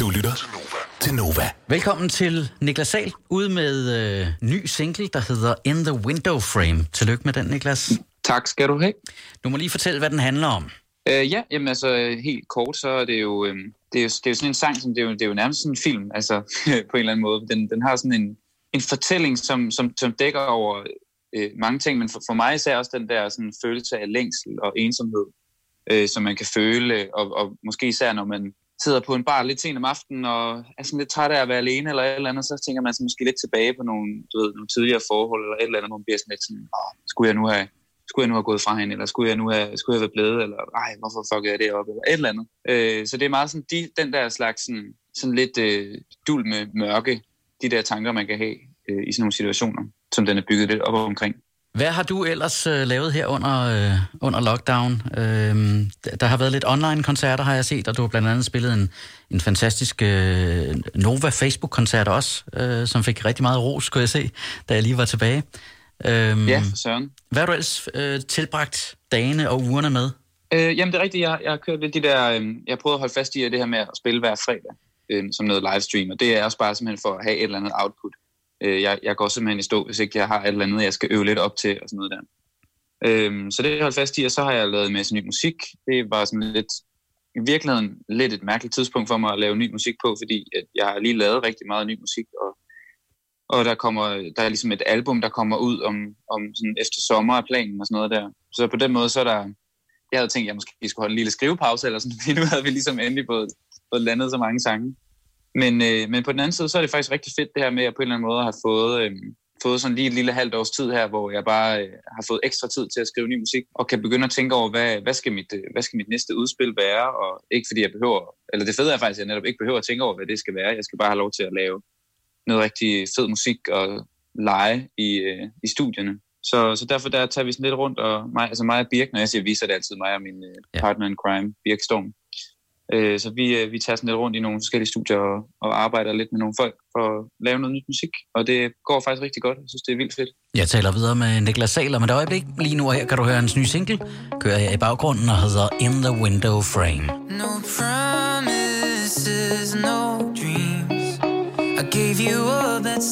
Du lytter til Nova. Velkommen til Niklas Sal, ude med øh, ny single, der hedder In the Window Frame. Tillykke med den, Niklas. Tak skal du have. Du må lige fortælle, hvad den handler om. Uh, ja, jamen altså helt kort, så er det jo, um, det er jo, det er jo sådan en sang, som det er jo, det er jo nærmest sådan en film, altså på en eller anden måde. Den, den har sådan en, en fortælling, som, som, som dækker over uh, mange ting, men for, for mig især også den der sådan, følelse af længsel og ensomhed, uh, som man kan føle, og, og måske især når man sidder på en bar lidt sent om aftenen og er sådan lidt træt af at være alene eller et eller andet, så tænker man så måske lidt tilbage på nogle, du ved, nogle tidligere forhold eller et eller andet, hvor man bliver sådan lidt sådan, Åh, skulle jeg nu have skulle jeg nu have gået fra hende, eller skulle jeg nu have, skulle jeg have været blevet, eller ej, hvorfor fuckede jeg det op, eller et eller andet. Øh, så det er meget sådan, de, den der slags sådan, sådan lidt øh, dul med mørke, de der tanker, man kan have øh, i sådan nogle situationer, som den er bygget lidt op omkring. Hvad har du ellers øh, lavet her under, øh, under lockdown? Øh, der har været lidt online-koncerter, har jeg set, og du har blandt andet spillet en, en fantastisk øh, Nova Facebook-koncert også, øh, som fik rigtig meget ros, skulle jeg se, da jeg lige var tilbage. Øhm, ja, for søren. Hvad har du ellers øh, tilbragt dagene og ugerne med? Øh, jamen, det er rigtigt. Jeg, jeg har kørt lidt de der... Øh, jeg prøvet at holde fast i det her med at spille hver fredag øh, som noget livestream, og det er også bare simpelthen for at have et eller andet output. Øh, jeg, jeg går simpelthen i stå, hvis ikke jeg har et eller andet, jeg skal øve lidt op til og sådan noget der. Øhm, så det har jeg holdt fast i, og så har jeg lavet en masse ny musik. Det var sådan lidt... I virkeligheden lidt et mærkeligt tidspunkt for mig at lave ny musik på, fordi at jeg har lige lavet rigtig meget ny musik, og og der kommer der er ligesom et album, der kommer ud om, om sådan efter planen og sådan noget der. Så på den måde, så er der... Jeg havde tænkt, at jeg måske skulle holde en lille skrivepause eller sådan, fordi nu havde vi ligesom endelig fået, fået landet så mange sange. Men, øh, men på den anden side, så er det faktisk rigtig fedt det her med, at på en eller anden måde har fået, øh, fået sådan lige et lille halvt års tid her, hvor jeg bare øh, har fået ekstra tid til at skrive ny musik, og kan begynde at tænke over, hvad, hvad, skal mit, øh, hvad skal mit næste udspil være, og ikke fordi jeg behøver, eller det fede er faktisk, at jeg netop ikke behøver at tænke over, hvad det skal være. Jeg skal bare have lov til at lave noget rigtig fed musik og lege i, øh, i studierne. Så, så derfor der tager vi sådan lidt rundt, og mig, altså mig og Birk, når jeg siger vi, så er det altid mig og min øh, partner in crime, Birk Storm. Øh, så vi, øh, vi tager sådan lidt rundt i nogle forskellige studier og, og arbejder lidt med nogle folk for at lave noget nyt musik, og det går faktisk rigtig godt. Jeg synes, det er vildt fedt. Jeg taler videre med Niklas Saler, men der øjeblik lige nu her kan du høre hans nye single, kører her i baggrunden og hedder In the Window Frame. No promises, no dreams I gave you up at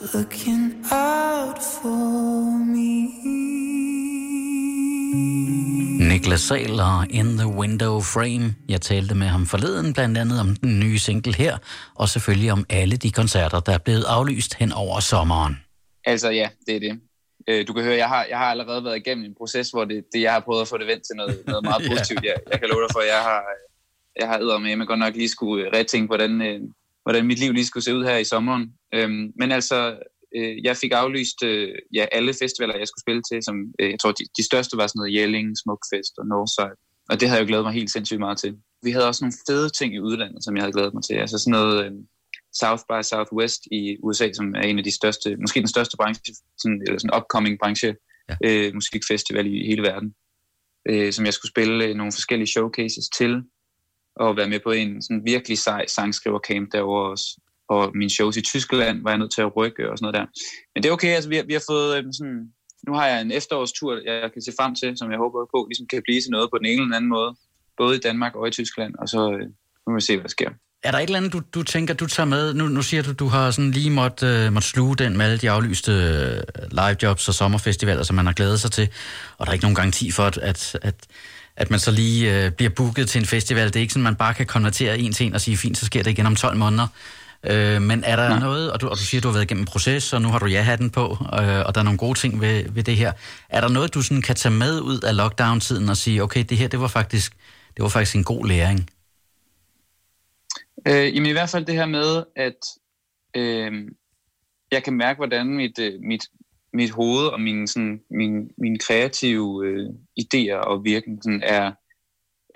looking out for me. Niklas Sahl og In the Window Frame. Jeg talte med ham forleden blandt andet om den nye single her, og selvfølgelig om alle de koncerter, der er blevet aflyst hen over sommeren. Altså ja, det er det. Øh, du kan høre, jeg har, jeg har allerede været igennem en proces, hvor det, det jeg har prøvet at få det vendt til noget, noget meget positivt. Jeg, jeg kan love dig for, at jeg har, jeg har med, at godt nok lige skulle retænke, hvordan, øh, hvordan mit liv lige skulle se ud her i sommeren. Øhm, men altså, øh, jeg fik aflyst øh, ja, alle festivaler, jeg skulle spille til. Som, øh, jeg tror, de, de største var sådan noget Jelling, Smukfest og Northside. Og det havde jeg jo glædet mig helt sindssygt meget til. Vi havde også nogle fede ting i udlandet, som jeg havde glædet mig til. Altså sådan noget øh, South by Southwest i USA, som er en af de største, måske den største branche, sådan, eller sådan upcoming branche, ja. øh, musikfestival i hele verden. Øh, som jeg skulle spille øh, nogle forskellige showcases til, og være med på en sådan virkelig sej sangskrivercamp derovre også og mine shows i Tyskland var jeg nødt til at rykke og sådan noget der. Men det er okay, altså vi har, vi har fået øh, sådan, nu har jeg en efterårstur, jeg kan se frem til, som jeg håber på, ligesom kan blive til noget på den ene eller anden måde, både i Danmark og i Tyskland, og så øh, må vi se, hvad der sker. Er der et eller andet, du, du tænker, du tager med? Nu, nu siger du, du har sådan lige måtte, øh, måtte sluge den med alle de aflyste øh, live jobs og sommerfestivaler, som man har glædet sig til, og der er ikke nogen garanti for, at, at, at, at man så lige uh, bliver booket til en festival. Det er ikke sådan, man bare kan konvertere en til en og sige, fint, så sker det igen om 12 måneder. Øh, men er der ja. noget, og du, og du siger, du har været igennem en proces, og nu har du ja-hatten på, øh, og der er nogle gode ting ved, ved det her. Er der noget, du sådan kan tage med ud af lockdown-tiden og sige, okay, det her, det var faktisk, det var faktisk en god læring? Øh, jamen i hvert fald det her med, at øh, jeg kan mærke, hvordan mit, øh, mit, mit hoved og mine, sådan, mine, mine kreative øh, idéer og virken sådan, er,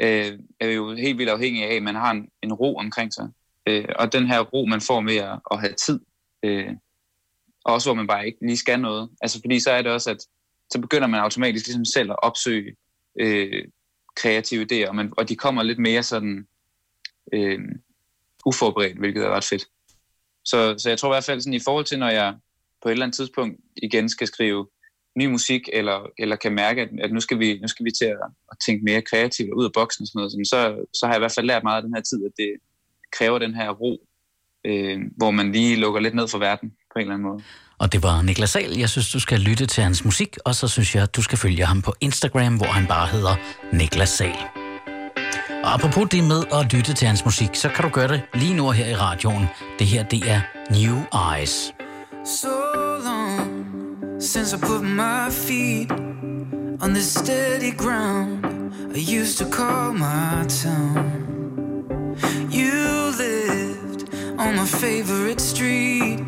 øh, er jo helt vildt afhængig af, at man har en, en ro omkring sig. Øh, og den her ro, man får med at, at have tid, øh, også hvor man bare ikke lige skal noget. Altså fordi så er det også, at så begynder man automatisk ligesom selv at opsøge øh, kreative idéer, og, man, og de kommer lidt mere sådan øh, uforberedt, hvilket er ret fedt. Så, så jeg tror i hvert fald sådan i forhold til, når jeg på et eller andet tidspunkt igen skal skrive ny musik, eller, eller kan mærke, at, at nu, skal vi, nu skal vi til at, at tænke mere kreativt ud af boksen og sådan noget, så, så har jeg i hvert fald lært meget af den her tid, at det, kræver den her ro, øh, hvor man lige lukker lidt ned for verden på en eller anden måde. Og det var Niklas Sahl. Jeg synes, du skal lytte til hans musik, og så synes jeg, at du skal følge ham på Instagram, hvor han bare hedder Niklas Sahl. Og apropos det med at lytte til hans musik, så kan du gøre det lige nu her i radioen. Det her, det er New Eyes. So since I put my feet on the steady ground I used to call my town. You lived on my favorite street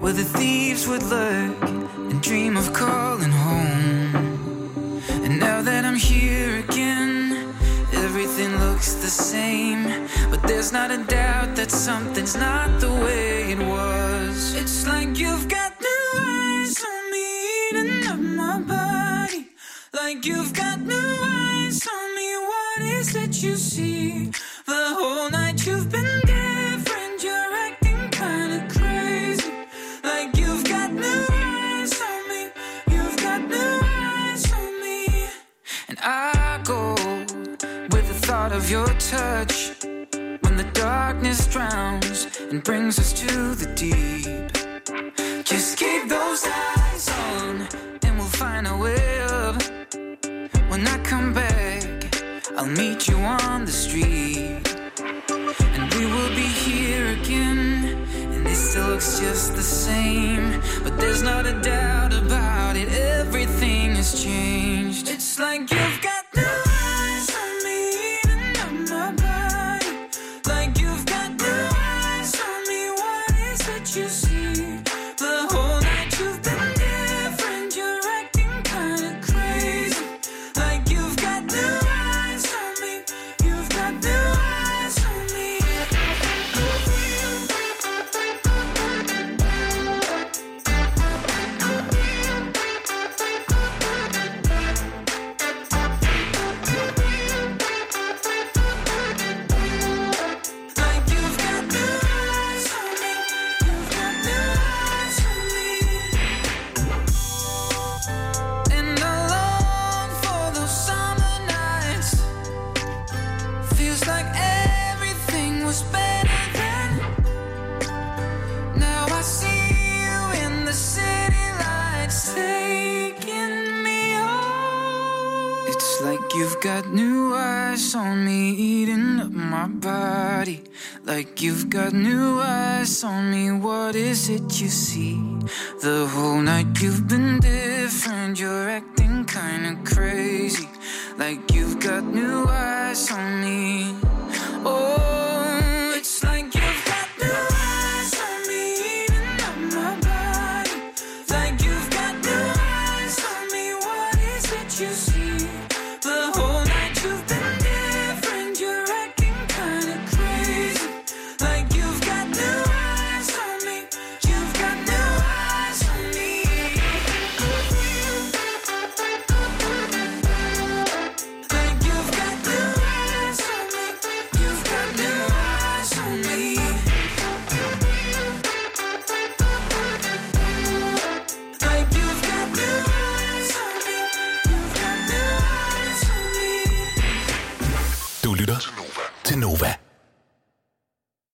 where the thieves would lurk and dream of calling home. And now that I'm here again, everything looks the same. But there's not a doubt that something's not the way it was. It's like you've got Like you've got new eyes on me, what is it you see? The whole night you've been different, you're acting kinda crazy. Like you've got new eyes on me, you've got new eyes on me. And I go with the thought of your touch when the darkness drowns and brings us to the deep. Just keep those eyes on, and we'll find a way. When I come back, I'll meet you on the street. And we will be here again. And this still looks just the same. But there's not a doubt about it. Everything has changed. It's like you've got new eyes on me, eating up my body. Like you've got new eyes on me, what is it you see? The whole night you've been different, you're acting kinda crazy. Like you've got new eyes on me. Oh.